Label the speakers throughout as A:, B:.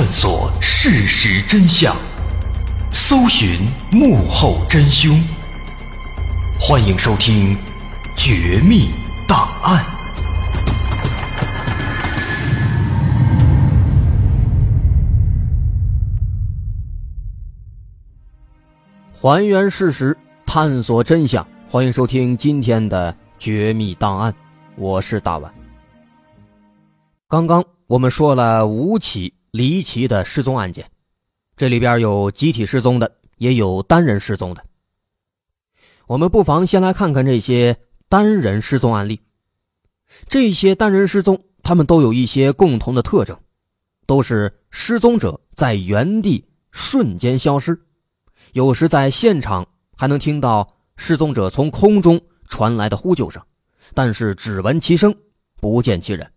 A: 探索事实真相，搜寻幕后真凶。欢迎收听《绝密档案》，
B: 还原事实，探索真相。欢迎收听今天的《绝密档案》，我是大碗。刚刚我们说了五起。离奇的失踪案件，这里边有集体失踪的，也有单人失踪的。我们不妨先来看看这些单人失踪案例。这些单人失踪，他们都有一些共同的特征，都是失踪者在原地瞬间消失，有时在现场还能听到失踪者从空中传来的呼救声，但是只闻其声，不见其人。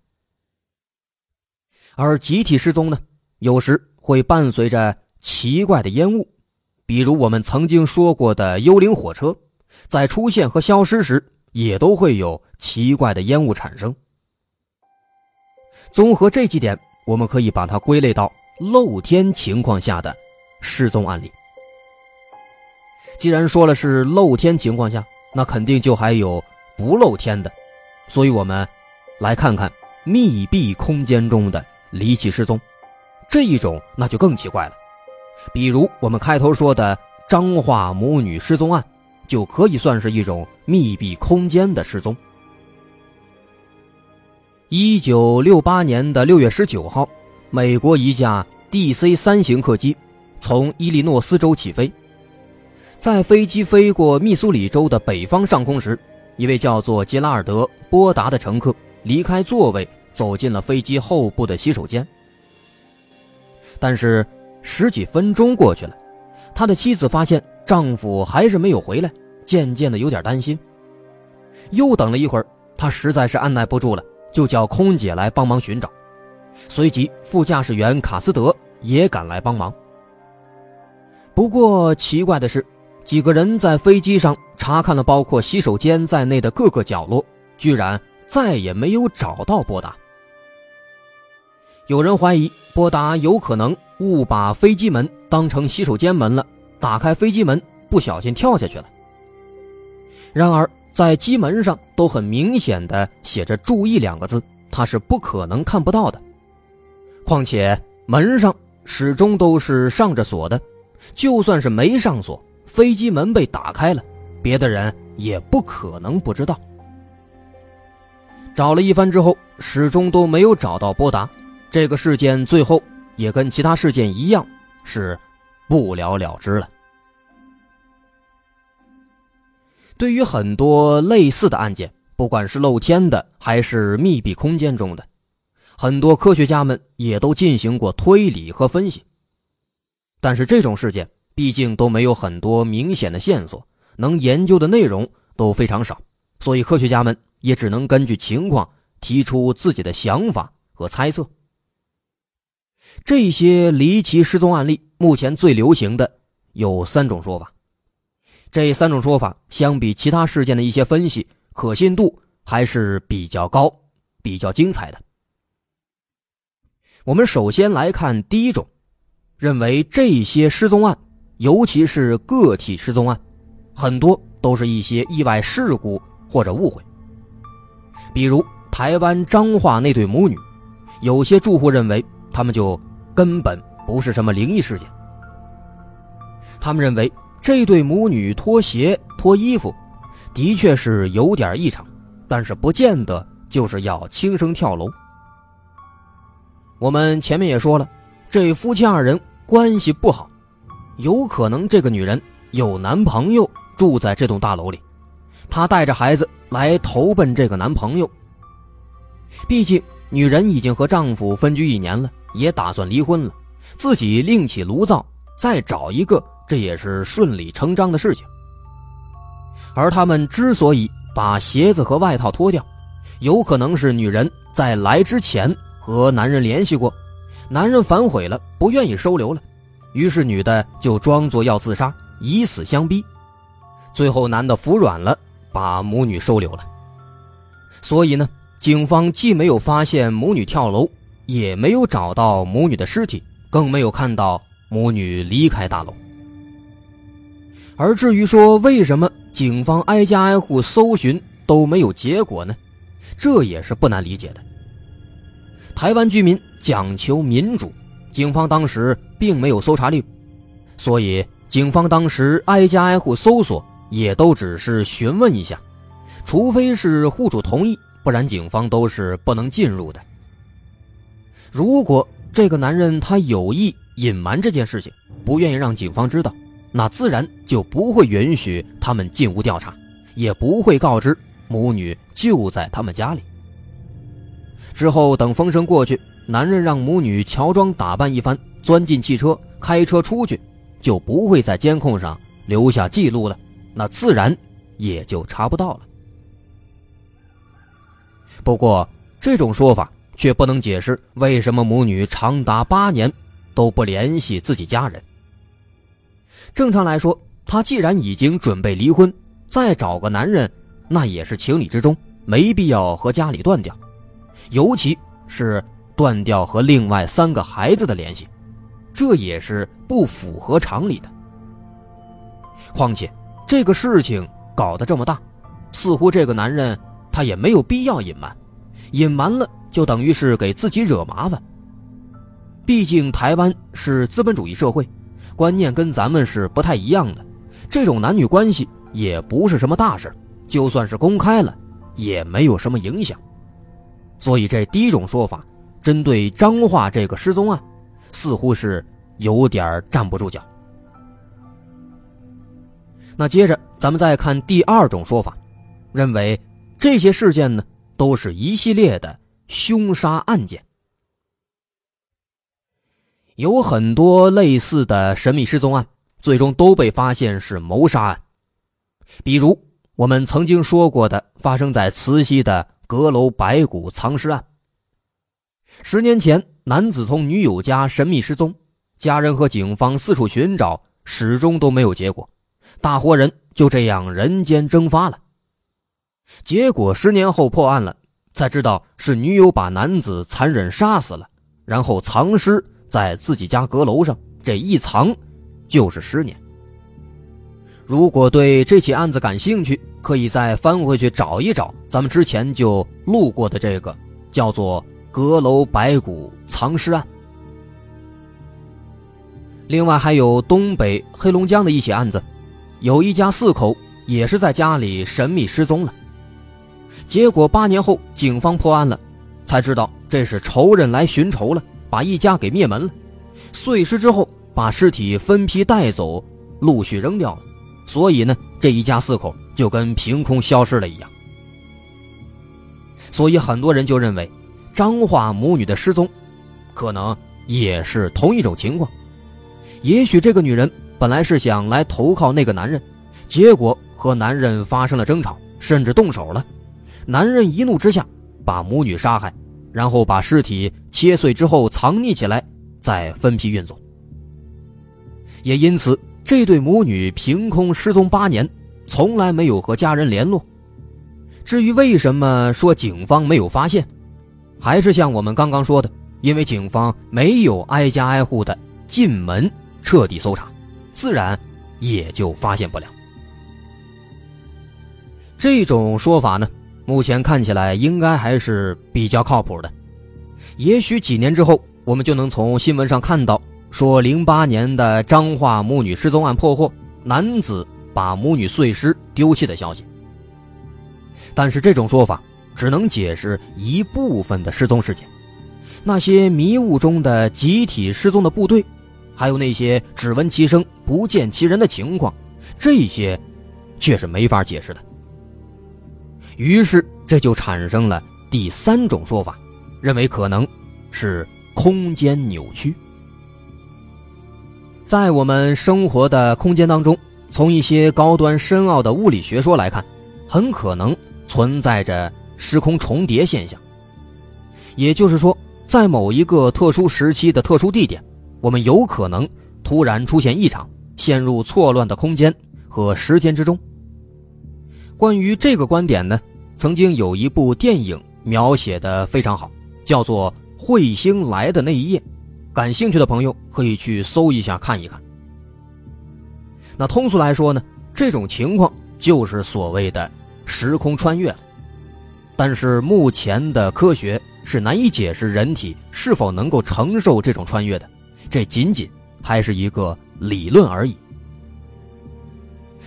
B: 而集体失踪呢，有时会伴随着奇怪的烟雾，比如我们曾经说过的幽灵火车，在出现和消失时，也都会有奇怪的烟雾产生。综合这几点，我们可以把它归类到露天情况下的失踪案例。既然说了是露天情况下，那肯定就还有不露天的，所以我们来看看密闭空间中的。离奇失踪，这一种那就更奇怪了。比如我们开头说的彰化母女失踪案，就可以算是一种密闭空间的失踪。一九六八年的六月十九号，美国一架 DC 三型客机从伊利诺斯州起飞，在飞机飞过密苏里州的北方上空时，一位叫做杰拉尔德·波达的乘客离开座位。走进了飞机后部的洗手间，但是十几分钟过去了，他的妻子发现丈夫还是没有回来，渐渐的有点担心。又等了一会儿，他实在是按耐不住了，就叫空姐来帮忙寻找。随即，副驾驶员卡斯德也赶来帮忙。不过奇怪的是，几个人在飞机上查看了包括洗手间在内的各个角落，居然再也没有找到波达。有人怀疑波达有可能误把飞机门当成洗手间门了，打开飞机门不小心跳下去了。然而，在机门上都很明显的写着“注意”两个字，他是不可能看不到的。况且门上始终都是上着锁的，就算是没上锁，飞机门被打开了，别的人也不可能不知道。找了一番之后，始终都没有找到波达。这个事件最后也跟其他事件一样，是不了了之了。对于很多类似的案件，不管是露天的还是密闭空间中的，很多科学家们也都进行过推理和分析。但是这种事件毕竟都没有很多明显的线索，能研究的内容都非常少，所以科学家们也只能根据情况提出自己的想法和猜测。这些离奇失踪案例，目前最流行的有三种说法。这三种说法相比其他事件的一些分析，可信度还是比较高、比较精彩的。我们首先来看第一种，认为这些失踪案，尤其是个体失踪案，很多都是一些意外事故或者误会。比如台湾彰化那对母女，有些住户认为。他们就根本不是什么灵异事件。他们认为这对母女脱鞋脱衣服，的确是有点异常，但是不见得就是要轻生跳楼。我们前面也说了，这夫妻二人关系不好，有可能这个女人有男朋友住在这栋大楼里，她带着孩子来投奔这个男朋友。毕竟女人已经和丈夫分居一年了。也打算离婚了，自己另起炉灶，再找一个，这也是顺理成章的事情。而他们之所以把鞋子和外套脱掉，有可能是女人在来之前和男人联系过，男人反悔了，不愿意收留了，于是女的就装作要自杀，以死相逼，最后男的服软了，把母女收留了。所以呢，警方既没有发现母女跳楼。也没有找到母女的尸体，更没有看到母女离开大楼。而至于说为什么警方挨家挨户搜寻都没有结果呢？这也是不难理解的。台湾居民讲求民主，警方当时并没有搜查令，所以警方当时挨家挨户搜索也都只是询问一下，除非是户主同意，不然警方都是不能进入的。如果这个男人他有意隐瞒这件事情，不愿意让警方知道，那自然就不会允许他们进屋调查，也不会告知母女就在他们家里。之后等风声过去，男人让母女乔装打扮一番，钻进汽车，开车出去，就不会在监控上留下记录了，那自然也就查不到了。不过这种说法。却不能解释为什么母女长达八年都不联系自己家人。正常来说，她既然已经准备离婚，再找个男人，那也是情理之中，没必要和家里断掉，尤其是断掉和另外三个孩子的联系，这也是不符合常理的。况且，这个事情搞得这么大，似乎这个男人他也没有必要隐瞒，隐瞒了。就等于是给自己惹麻烦。毕竟台湾是资本主义社会，观念跟咱们是不太一样的。这种男女关系也不是什么大事，就算是公开了，也没有什么影响。所以这第一种说法，针对张化这个失踪案，似乎是有点站不住脚。那接着咱们再看第二种说法，认为这些事件呢，都是一系列的。凶杀案件有很多类似的神秘失踪案，最终都被发现是谋杀案。比如我们曾经说过的，发生在慈溪的阁楼白骨藏尸案。十年前，男子从女友家神秘失踪，家人和警方四处寻找，始终都没有结果。大活人就这样人间蒸发了。结果十年后破案了，才知道是女友把男子残忍杀死了，然后藏尸在自己家阁楼上，这一藏就是十年。如果对这起案子感兴趣，可以再翻回去找一找咱们之前就录过的这个，叫做“阁楼白骨藏尸案”。另外还有东北黑龙江的一起案子，有一家四口也是在家里神秘失踪了。结果八年后，警方破案了，才知道这是仇人来寻仇了，把一家给灭门了。碎尸之后，把尸体分批带走，陆续扔掉了。所以呢，这一家四口就跟凭空消失了一样。所以很多人就认为，张化母女的失踪，可能也是同一种情况。也许这个女人本来是想来投靠那个男人，结果和男人发生了争吵，甚至动手了。男人一怒之下把母女杀害，然后把尸体切碎之后藏匿起来，再分批运走。也因此，这对母女凭空失踪八年，从来没有和家人联络。至于为什么说警方没有发现，还是像我们刚刚说的，因为警方没有挨家挨户的进门。彻底搜查，自然也就发现不了。这种说法呢，目前看起来应该还是比较靠谱的。也许几年之后，我们就能从新闻上看到说，零八年的彰化母女失踪案破获，男子把母女碎尸丢弃的消息。但是这种说法只能解释一部分的失踪事件，那些迷雾中的集体失踪的部队。还有那些只闻其声不见其人的情况，这些却是没法解释的。于是这就产生了第三种说法，认为可能是空间扭曲。在我们生活的空间当中，从一些高端深奥的物理学说来看，很可能存在着时空重叠现象。也就是说，在某一个特殊时期的特殊地点。我们有可能突然出现异常，陷入错乱的空间和时间之中。关于这个观点呢，曾经有一部电影描写的非常好，叫做《彗星来的那一夜》，感兴趣的朋友可以去搜一下看一看。那通俗来说呢，这种情况就是所谓的时空穿越了。但是目前的科学是难以解释人体是否能够承受这种穿越的。这仅仅还是一个理论而已。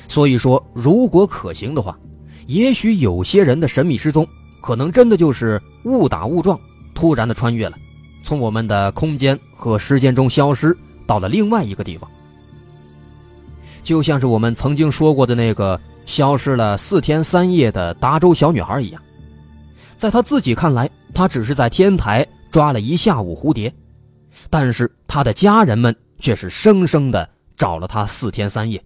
B: 所以说，如果可行的话，也许有些人的神秘失踪，可能真的就是误打误撞，突然的穿越了，从我们的空间和时间中消失，到了另外一个地方。就像是我们曾经说过的那个消失了四天三夜的达州小女孩一样，在她自己看来，她只是在天台抓了一下午蝴蝶。但是她的家人们却是生生的找了她四天三夜。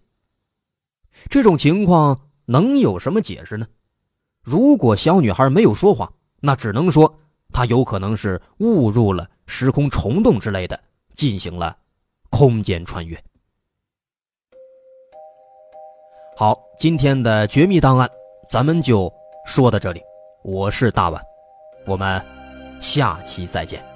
B: 这种情况能有什么解释呢？如果小女孩没有说谎，那只能说她有可能是误入了时空虫洞之类的，进行了空间穿越。好，今天的绝密档案咱们就说到这里。我是大碗，我们下期再见。